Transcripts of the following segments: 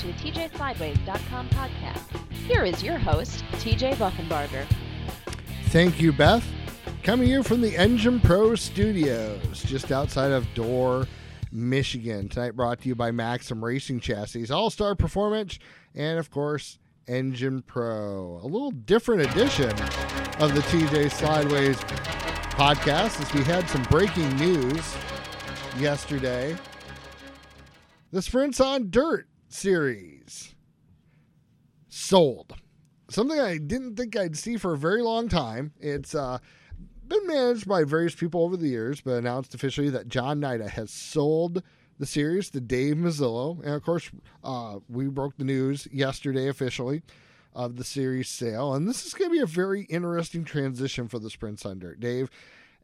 to the TJSlideways.com podcast. Here is your host, TJ Buchenbarger. Thank you, Beth. Coming here from the Engine Pro Studios, just outside of Dorr, Michigan. Tonight brought to you by Maxim Racing Chassis, All Star Performance, and of course, Engine Pro. A little different edition of the TJ Slideways podcast as we had some breaking news yesterday. The Sprints on Dirt series sold. Something I didn't think I'd see for a very long time. It's uh, been managed by various people over the years, but announced officially that John Naida has sold the series to Dave Muzzillo. And of course, uh, we broke the news yesterday officially of the series sale. And this is going to be a very interesting transition for the Sprints on Dirt. Dave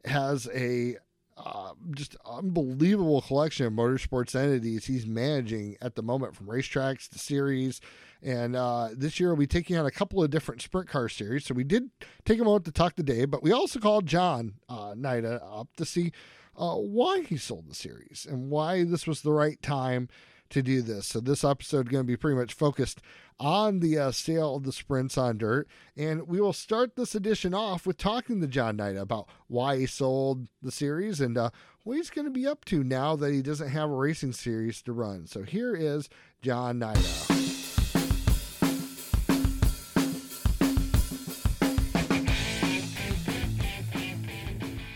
has a uh, just unbelievable collection of motorsports entities he's managing at the moment, from racetracks to series. And uh, this year we'll be taking on a couple of different sprint car series. So we did take a moment to talk today, but we also called John uh, Naida up to see uh, why he sold the series and why this was the right time to do this. So this episode is going to be pretty much focused on the uh, sale of the sprints on dirt. And we will start this edition off with talking to John Naida about why he sold the series and uh, what he's going to be up to now that he doesn't have a racing series to run. So here is John Naida.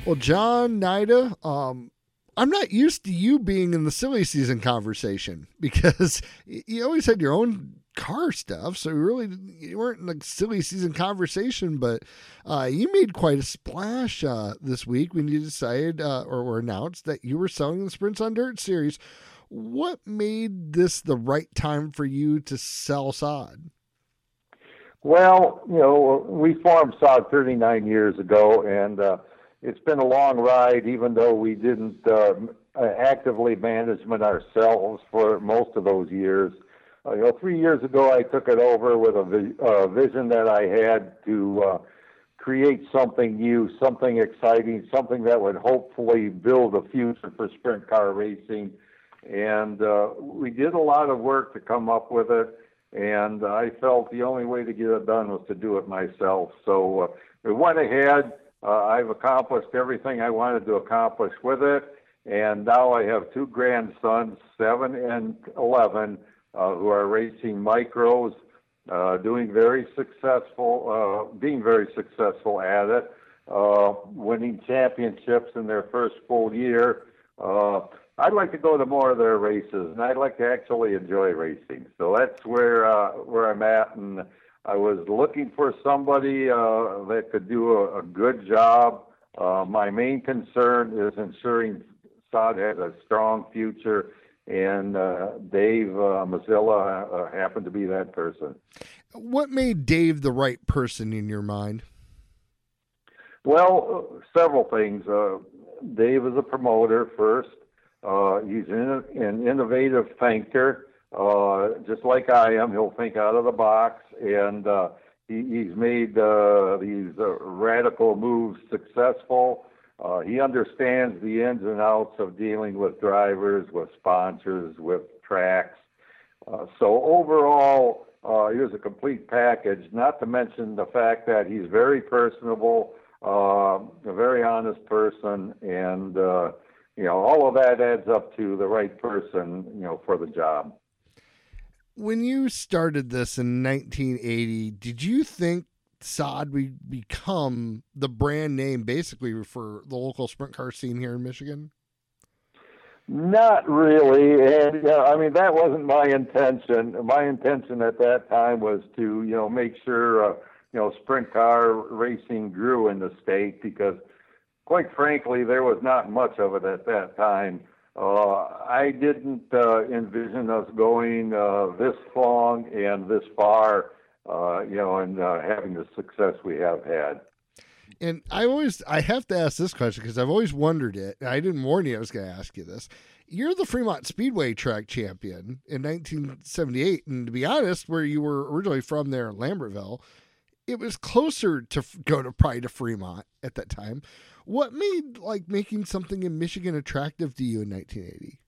Well, John Naida, um, I'm not used to you being in the silly season conversation because you always had your own car stuff. So you really, you weren't in a silly season conversation, but uh, you made quite a splash uh, this week when you decided uh, or, announced that you were selling the Sprints on Dirt series. What made this the right time for you to sell SOD? Well, you know, we formed SOD 39 years ago, and uh, it's been a long ride, even though we didn't uh, actively management ourselves for most of those years. Uh, you know, three years ago, I took it over with a vi- uh, vision that I had to uh, create something new, something exciting, something that would hopefully build a future for sprint car racing. And uh, we did a lot of work to come up with it. And I felt the only way to get it done was to do it myself. So uh, we went ahead. Uh, I've accomplished everything I wanted to accomplish with it. And now I have two grandsons, seven and 11, uh, who are racing micros, uh, doing very successful, uh, being very successful at it, uh, winning championships in their first full year. Uh, I'd like to go to more of their races, and I'd like to actually enjoy racing. So that's where uh, where I'm at, and I was looking for somebody uh, that could do a, a good job. Uh, my main concern is ensuring SOD has a strong future and uh, Dave uh, Muzzillo uh, happened to be that person. What made Dave the right person in your mind? Well, uh, several things. Uh, Dave is a promoter first. Uh, he's in, an innovative thinker, just like I am. He'll think out of the box, and uh, he, he's made uh, these uh, radical moves successful. Uh, he understands the ins and outs of dealing with drivers, with sponsors, with tracks. Uh, so overall, uh, he was a complete package. Not to mention the fact that he's very personable, uh, a very honest person, and uh, you know all of that adds up to the right person, you know, for the job. When you started this in 1980, did you think SOD would become the brand name basically for the local sprint car scene here in Michigan? Not really, and uh, I mean that wasn't my intention. My intention at that time was to you know make sure uh, you know sprint car racing grew in the state because, quite frankly, there was not much of it at that time. Uh, I didn't uh, envision us going uh, this long and this far uh, you know, and uh, having the success we have had. And I always, I have to ask this question because I've always wondered it. I didn't warn you I was going to ask you this. You're the Fremont Speedway track champion in 1978, and to be honest, where you were originally from there in Lambertville, it was closer to go to probably to Fremont at that time. What made like making something in Michigan attractive to you in 1980?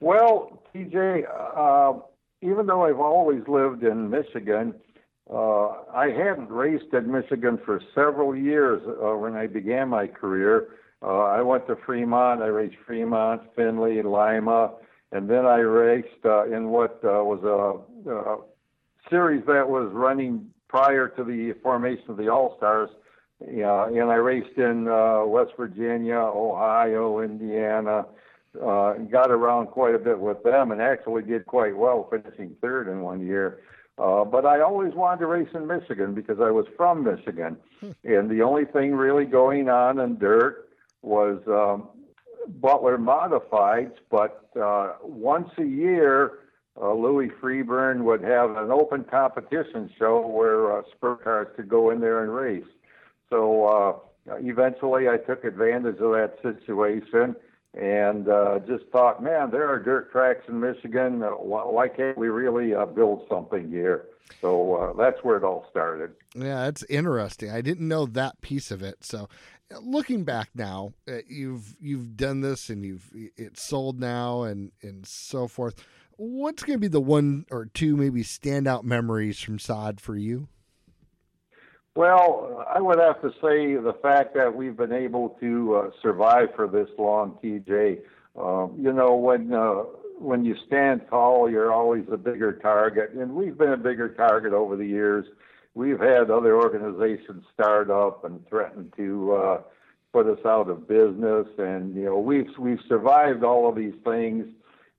Well, TJ, uh, even though I've always lived in Michigan, uh, I hadn't raced in Michigan for several years uh, when I began my career. Uh, I went to Fremont. I raced Fremont, Findlay, Lima, and then I raced uh, in what uh, was a, a series that was running prior to the formation of the All Stars. Yeah, and I raced in uh, West Virginia, Ohio, Indiana, uh, got around quite a bit with them, and actually did quite well, finishing third in one year. Uh, but I always wanted to race in Michigan because I was from Michigan, hmm. and the only thing really going on in dirt was um, Butler modifieds. But uh, once a year, uh, Louis Freeburn would have an open competition show where uh, sprint cars could go in there and race. So uh, eventually, I took advantage of that situation and uh, just thought, man, there are dirt tracks in Michigan. Uh, why can't we really uh, build something here? So uh, that's where it all started. Yeah, that's interesting. I didn't know that piece of it. So looking back now, uh, you've you've done this and you've it's sold now and and so forth. What's going to be the one or two maybe standout memories from Sod for you? Well, I would have to say the fact that we've been able to uh, survive for this long, TJ. Um, you know, when uh, when you stand tall, you're always a bigger target, and we've been a bigger target over the years. We've had other organizations start up and threaten to uh, put us out of business, and you know, we've we've survived all of these things.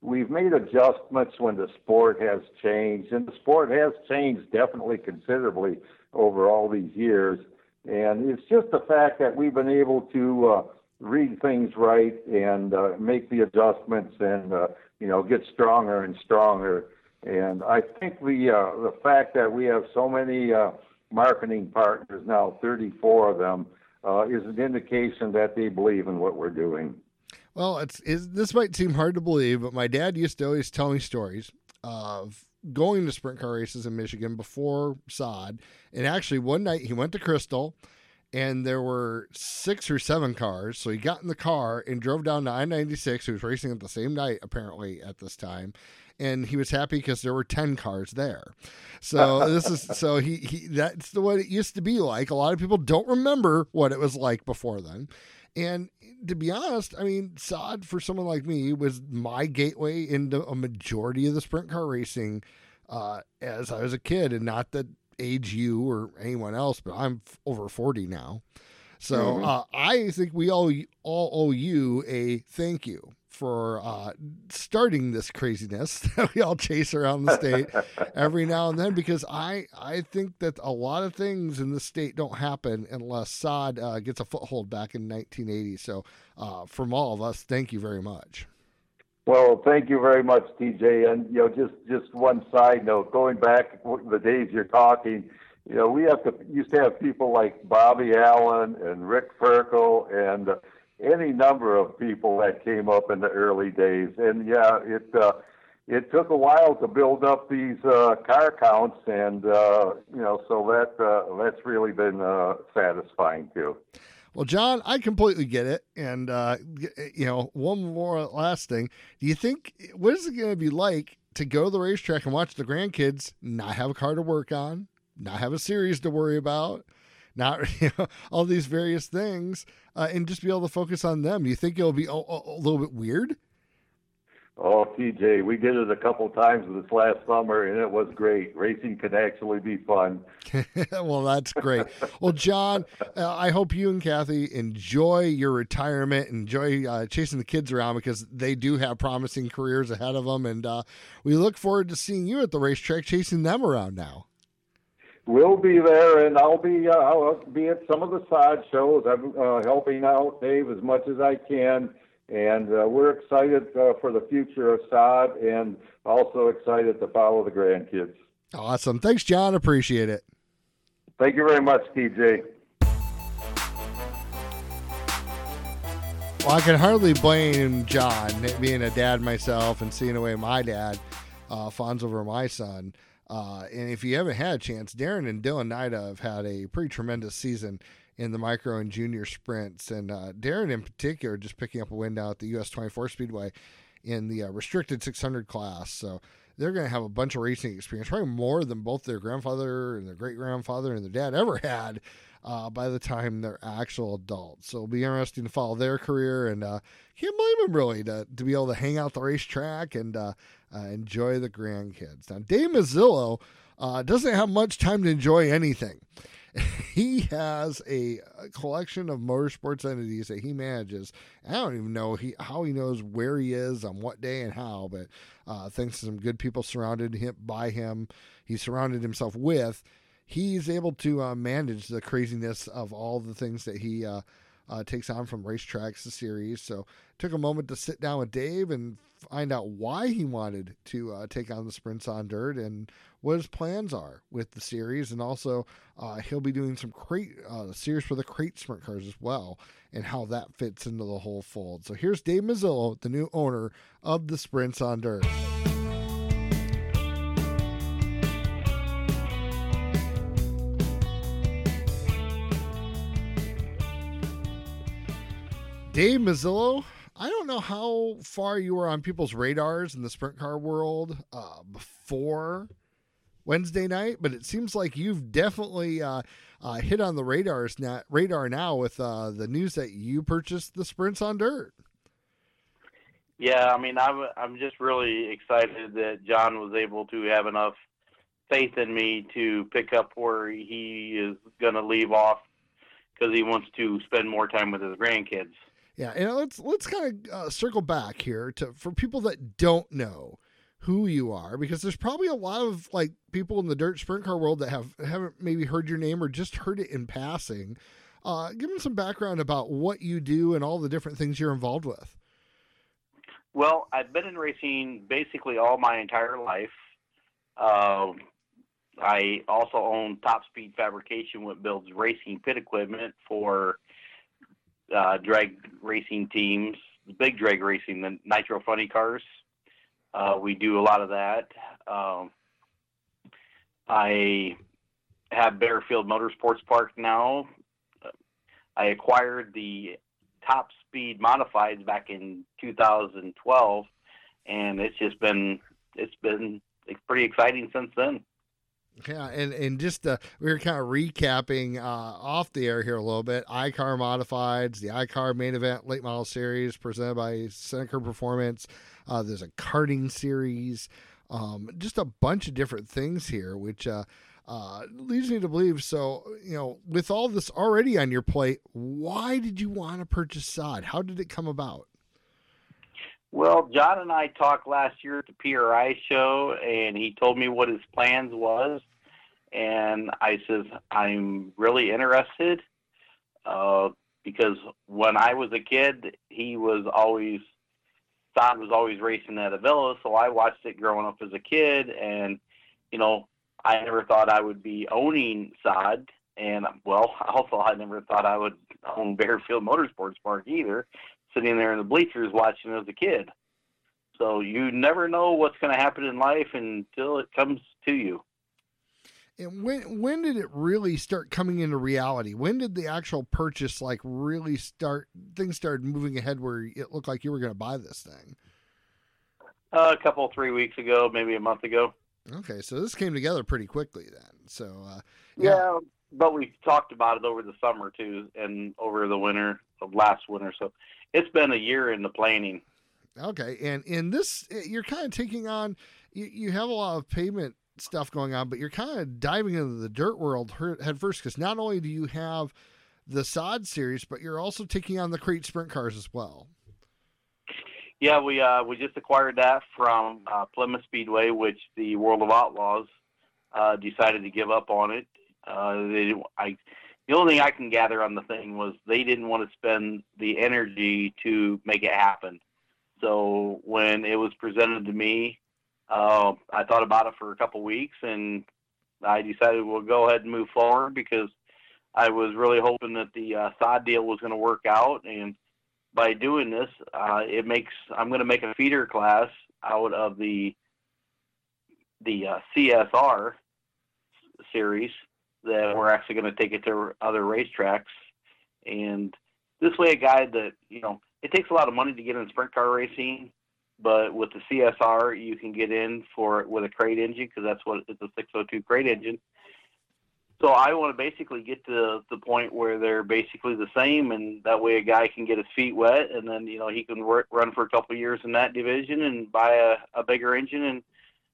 We've made adjustments when the sport has changed, and the sport has changed definitely considerably over all these years. And it's just the fact that we've been able to uh, read things right and uh, make the adjustments and uh, you know get stronger and stronger. And I think the uh, the fact that we have so many uh, marketing partners now, 34 of them, uh, is an indication that they believe in what we're doing. Well, it's, it's this might seem hard to believe, but my dad used to always tell me stories of going to sprint car races in Michigan before Sod. And actually, one night he went to Crystal and there were six or seven cars. So he got in the car and drove down to I 96. He was racing at the same night, apparently, at this time. And he was happy because there were 10 cars there. So uh, uh, this is, uh, so he, he, that's the what it used to be like. A lot of people don't remember what it was like before then. And to be honest, I mean, Sod for someone like me was my gateway into a majority of the sprint car racing uh, as I was a kid, and not that age you or anyone else, but I'm over 40 now. So mm-hmm. uh, I think we all all owe you a thank you for uh, starting this craziness that we all chase around the state every now and then because I I think that a lot of things in the state don't happen unless Sod uh, gets a foothold back in 1980. So uh, from all of us, thank you very much. Well, thank you very much, TJ. And you know, just just one side note, going back to the days you're talking, you know, we have to used to have people like Bobby Allen and Rick Ferkel and any number of people that came up in the early days. And yeah, it uh, it took a while to build up these uh, car counts, and uh, you know, so that uh, that's really been uh, satisfying too. Well, John, I completely get it, and uh, you know, one more last thing: Do you think what is it going to be like to go to the racetrack and watch the grandkids not have a car to work on, not have a series to worry about? not you know, all these various things, uh, and just be able to focus on them. You think it'll be a, a, little bit weird? Oh, TJ, we did it a couple times this last summer, and it was great. Racing can actually be fun. well, that's great. well, John, uh, I hope you and Kathy enjoy your retirement, enjoy uh, chasing the kids around because they do have promising careers ahead of them, and uh, we look forward to seeing you at the racetrack chasing them around now we'll be there, and I'll be uh, I'll be at some of the side shows. I'm uh, helping out Dave as much as I can, and uh, we're excited uh, for the future of Sod, and also excited to follow the grandkids. Awesome, thanks, John. Appreciate it. Thank you very much, TJ. Well, I can hardly blame John being a dad myself and seeing the way my dad uh, fawns over my son. Uh, and if you haven't had a chance, Darren and Dylan Naida have had a pretty tremendous season in the micro and junior sprints. And uh, Darren, in particular, just picking up a win out at the US 24 Speedway in the uh, restricted 600 class. So they're going to have a bunch of racing experience, probably more than both their grandfather and their great grandfather and their dad ever had uh, by the time they're actual adults. So it'll be interesting to follow their career, and uh, can't blame them really to, to be able to hang out the racetrack and uh, enjoy the grandkids. Now, Dave Muzzillo uh, doesn't have much time to enjoy anything. he has a, a, collection of motorsports entities that he manages. I don't even know he, how he knows where he is on what day and how, but uh, thanks to some good people surrounded him by him, he surrounded himself with. He's able to uh, manage the craziness of all the things that he uh, uh takes on from racetracks to series. So took a moment to sit down with Dave and find out why he wanted to uh, take on the sprints on dirt and what his plans are with the series, and also uh, he'll be doing some crate uh, series for the crate sprint cars as well, and how that fits into the whole fold. So here's Dave Muzzillo, the new owner of the Sprints on Dirt. Dave Muzzillo, I don't know how far you were on people's radars in the sprint car world uh, before Wednesday night, but it seems like you've definitely uh, uh, hit on the radars now, radar now with uh, the news that you purchased the sprints on dirt. Yeah, I mean, I'm I'm just really excited that John was able to have enough faith in me to pick up where he is going to leave off because he wants to spend more time with his grandkids. Yeah, and let's let's kind of uh, circle back here to for people that don't know who you are because there's probably a lot of like people in the dirt sprint car world that have haven't maybe heard your name or just heard it in passing. Uh, give them some background about what you do and all the different things you're involved with. Well, I've been in racing basically all my entire life. Uh, I also own Top Speed Fabrication, which builds racing pit equipment for uh, drag racing teams, big drag racing, the Nitro Funny cars. Uh, we do a lot of that. Um, I have Baer Field Motorsports Park now. I acquired the Top Speed Modifieds back in 2012, and it's just been it's been it's pretty exciting since then. Yeah, and and just uh, we were kind of recapping uh, off the air here a little bit. iCar Modifieds, the iCar Main Event Late Model Series presented by Seneca Performance. Uh, there's a karting series, um, just a bunch of different things here, which uh, uh, leads me to believe. So, you know, with all this already on your plate, why did you want to purchase Sod? How did it come about? Well, John and I talked last year at the PRI show, and he told me what his plans was, and I says I'm really interested uh, because when I was a kid, he was always Sod was always racing at Avilla, so I watched it growing up as a kid, and you know, I never thought I would be owning Sod, and well, also I never thought I would own Baer Field Motorsports Park either, sitting there in the bleachers watching as a kid. So you never know what's going to happen in life until it comes to you. And when when did it really start coming into reality? When did the actual purchase like really start? Things started moving ahead where it looked like you were going to buy this thing. Uh, a couple three weeks ago, maybe a month ago. Okay, so this came together pretty quickly then. So uh, yeah. yeah, but we talked about it over the summer too, and over the winter of last winter. So it's been a year in the planning. Okay, and in this, you're kind of taking on. You, you have a lot of pavement stuff going on, but you're kind of diving into the dirt world head first because not only do you have the Sod series, but you're also taking on the crate sprint cars as well. Yeah, we uh, we just acquired that from uh, Plymouth Speedway, which the World of Outlaws uh, decided to give up on it. Uh, they, I, the only thing I can gather on the thing was they didn't want to spend the energy to make it happen. So when it was presented to me, uh, I thought about it for a couple weeks, and I decided we'll go ahead and move forward because I was really hoping that the uh, Sod deal was going to work out. And by doing this, uh, it makes I'm going to make a feeder class out of the the uh, CSR series that we're actually going to take it to other racetracks. And this way, a guy that you know, it takes a lot of money to get in sprint car racing but with the CSR, you can get in for with a crate engine because that's what it's a 602 crate engine. So I want to basically get to the point where they're basically the same, and that way a guy can get his feet wet, and then you know he can work, run for a couple years in that division and buy a, a bigger engine, and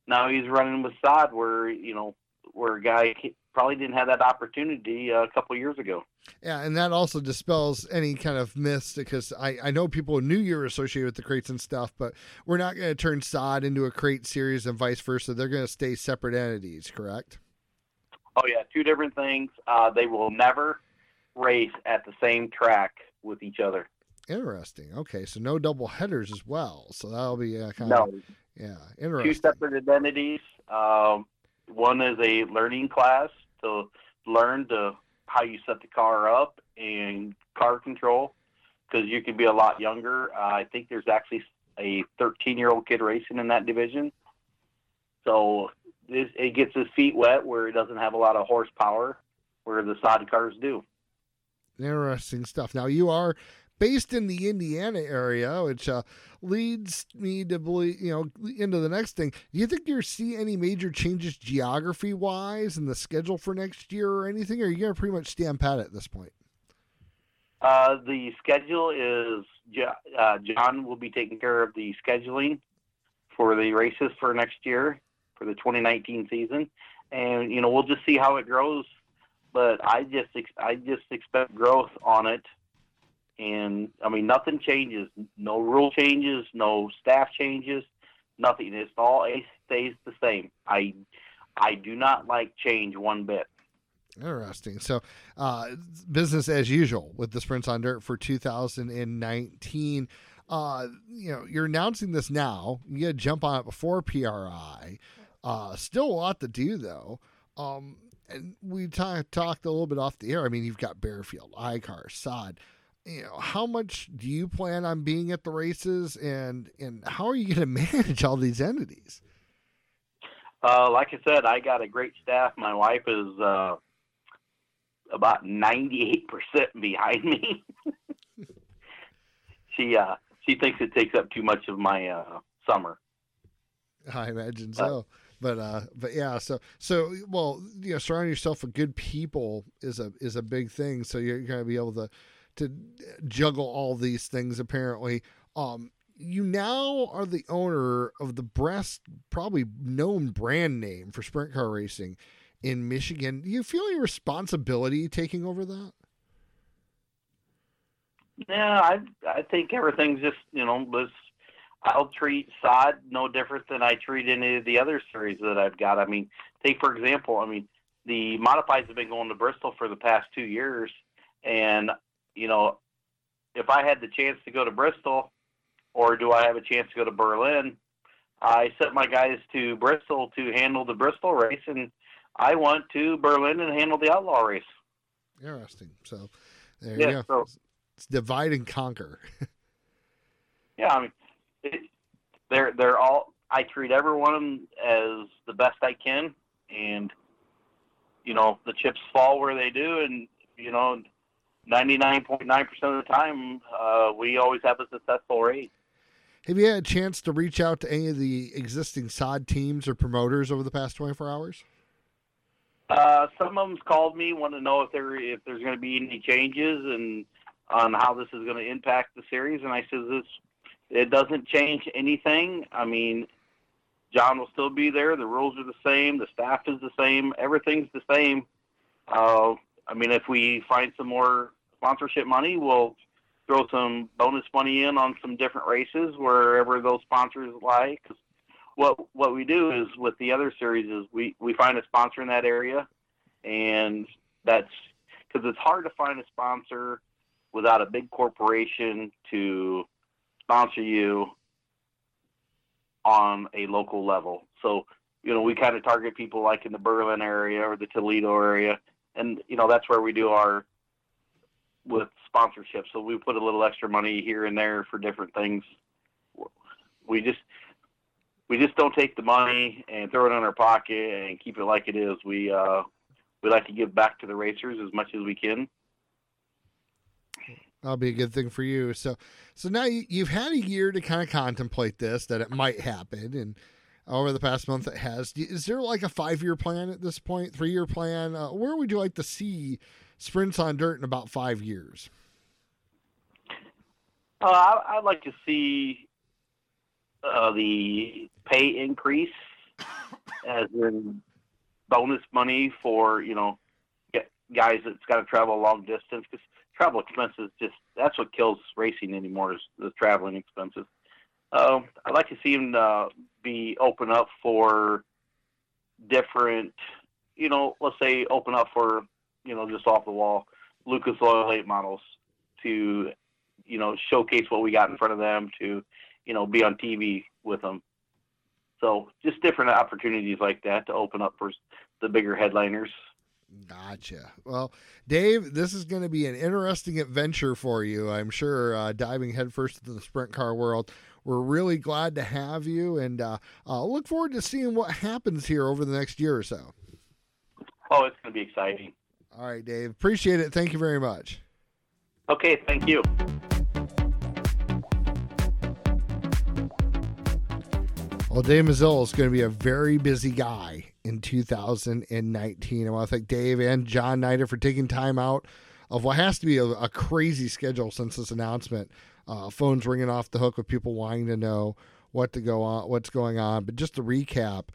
now he's running with sod where you know where a guy probably didn't have that opportunity uh, a couple years ago. Yeah, and that also dispels any kind of myths because I, I know people knew you were associated with the crates and stuff, but we're not going to turn sod into a crate series and vice versa. They're going to stay separate entities, correct? Oh yeah, two different things. Uh, they will never race at the same track with each other. Interesting. Okay, so no double headers as well. So that'll be uh, kind no. of yeah, interesting. Two separate identities. Um, one is a learning class to learn to how you set the car up and car control because you can be a lot younger. Uh, I think there's actually a 13 year old kid racing in that division. So it, it gets his feet wet where it doesn't have a lot of horsepower, where the sod cars do. Interesting stuff. Now you are based in the Indiana area, which uh, leads me to believe, you know, into the next thing. Do you think you see any major changes geography wise in the schedule for next year or anything? Or are you going to pretty much stand pat at this point? Uh, the schedule is uh, John will be taking care of the scheduling for the races for next year for the 2019 season, and you know we'll just see how it grows. But I just I just expect growth on it and I mean nothing changes, no rule changes, no staff changes, nothing. It's all stays the same. I I do not like change one bit. Interesting. So, uh, business as usual with the sprints on dirt for 2019. Uh, you know, you're announcing this now. You got to jump on it before PRI. Uh, still a lot to do though. Um, and we t- talked a little bit off the air. I mean, you've got Baer Field, iCar, Sod you know how much do you plan on being at the races and and how are you going to manage all these entities? Uh, like i said i got a great staff. My wife is uh, about 98% behind me. She uh, she thinks it takes up too much of my uh, summer. I imagine so. But uh but yeah so so well you know surrounding yourself with good people is a is a big thing. So you're going to be able to to juggle all these things apparently um you now are the owner of the best probably known brand name for sprint car racing in Michigan. Do you feel any responsibility taking over that? Yeah, I I think everything's just you know was I'll treat sod no different than I treat any of the other series that I've got. I mean, take for example, I mean the modifieds have been going to Bristol for the past two years, and you know, if I had the chance to go to Bristol, or do I have a chance to go to Berlin? I sent my guys to Bristol to handle the Bristol race, and I went to Berlin and handle the outlaw race. Interesting. So there yeah, you go. So, it's divide and conquer. yeah, I mean, it, they're they're all. I treat everyone as the best I can, and you know the chips fall where they do, and you know 99.9% of the time, uh, we always have a successful race. Have you had a chance to reach out to any of the existing SOD teams or promoters over the past 24 hours? Uh, some of them's called me, want to know if there if there's going to be any changes and on how this is going to impact the series. And I says this, it doesn't change anything. I mean, John will still be there. The rules are the same. The staff is the same. Everything's the same. Uh, I mean, if we find some more sponsorship money, we'll throw some bonus money in on some different races wherever those sponsors lie. Cause what what we do is with the other series is we we find a sponsor in that area, and that's because it's hard to find a sponsor without a big corporation to sponsor you on a local level. So you know we kind of target people like in the Berlin area or the Toledo area, and you know that's where we do our with sponsorship. So we put a little extra money here and there for different things. We just we just don't take the money and throw it in our pocket and keep it like it is. We uh, we like to give back to the racers as much as we can. That'll be a good thing for you. So, so now you, have had a year to kind of contemplate this that it might happen, and over the past month it has. Is there like a five year plan at this point, three year plan? Uh, where would you like to see sprints on dirt in about five years? Uh, I, would like to see uh, the pay increase, as in bonus money for you know guys that's got to travel a long distance because travel expenses just that's what kills racing anymore is the traveling expenses. Uh, I'd like to see him uh, be open up for different, you know, let's say open up for you know just off the wall Lucas Oil late models to you know showcase what we got in front of them to you know be on TV with them. So just different opportunities like that to open up for the bigger headliners. Gotcha. Well, Dave, this is going to be an interesting adventure for you, I'm sure, uh, diving headfirst into the sprint car world. We're really glad to have you and uh, uh, look forward to seeing what happens here over the next year or so. Oh, it's going to be exciting. All right, Dave. Appreciate it. Thank you very much. Okay, thank you. Well, Dave Muzzillo is going to be a very busy guy in 2019. I want to thank Dave and John Naida for taking time out of what has to be a, a crazy schedule since this announcement. Uh, phones ringing off the hook with people wanting to know what to go on, what's going on. But just to recap,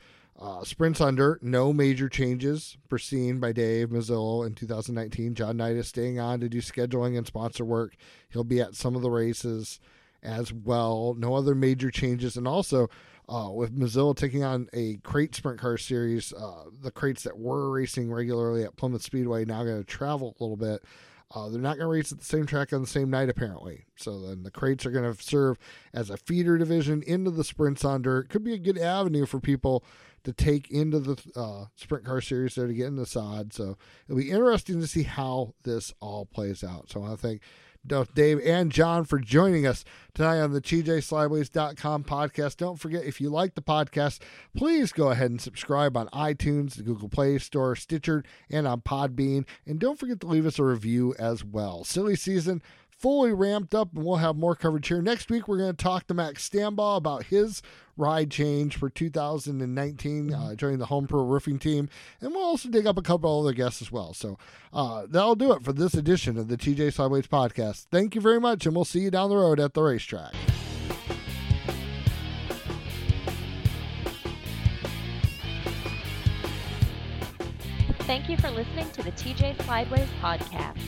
uh, sprints under, no major changes foreseen by Dave Muzzillo in 2019. John Naida is staying on to do scheduling and sponsor work. He'll be at some of the races as well. No other major changes. And also, uh, with Muzzillo taking on a crate sprint car series, uh, the crates that were racing regularly at Plymouth Speedway now going to travel a little bit. Uh, they're not going to race at the same track on the same night, apparently. So then the crates are going to serve as a feeder division into the sprints on dirt. Could be a good avenue for people to take into the uh, sprint car series there to get in the sod. So it'll be interesting to see how this all plays out. So I think Dave and John for joining us tonight on the TJSlideways.com podcast. Don't forget, if you like the podcast, please go ahead and subscribe on iTunes, the Google Play Store, Stitcher, and on Podbean. And don't forget to leave us a review as well. Silly season fully ramped up, and we'll have more coverage here. Next week, we're going to talk to Max Stambaugh about his ride change for 2019, uh, joining the Home Pro Roofing team, and we'll also dig up a couple other guests as well. So uh, that'll do it for this edition of the TJ Slideways podcast. Thank you very much, and we'll see you down the road at the racetrack. Thank you for listening to the TJ Slideways podcast.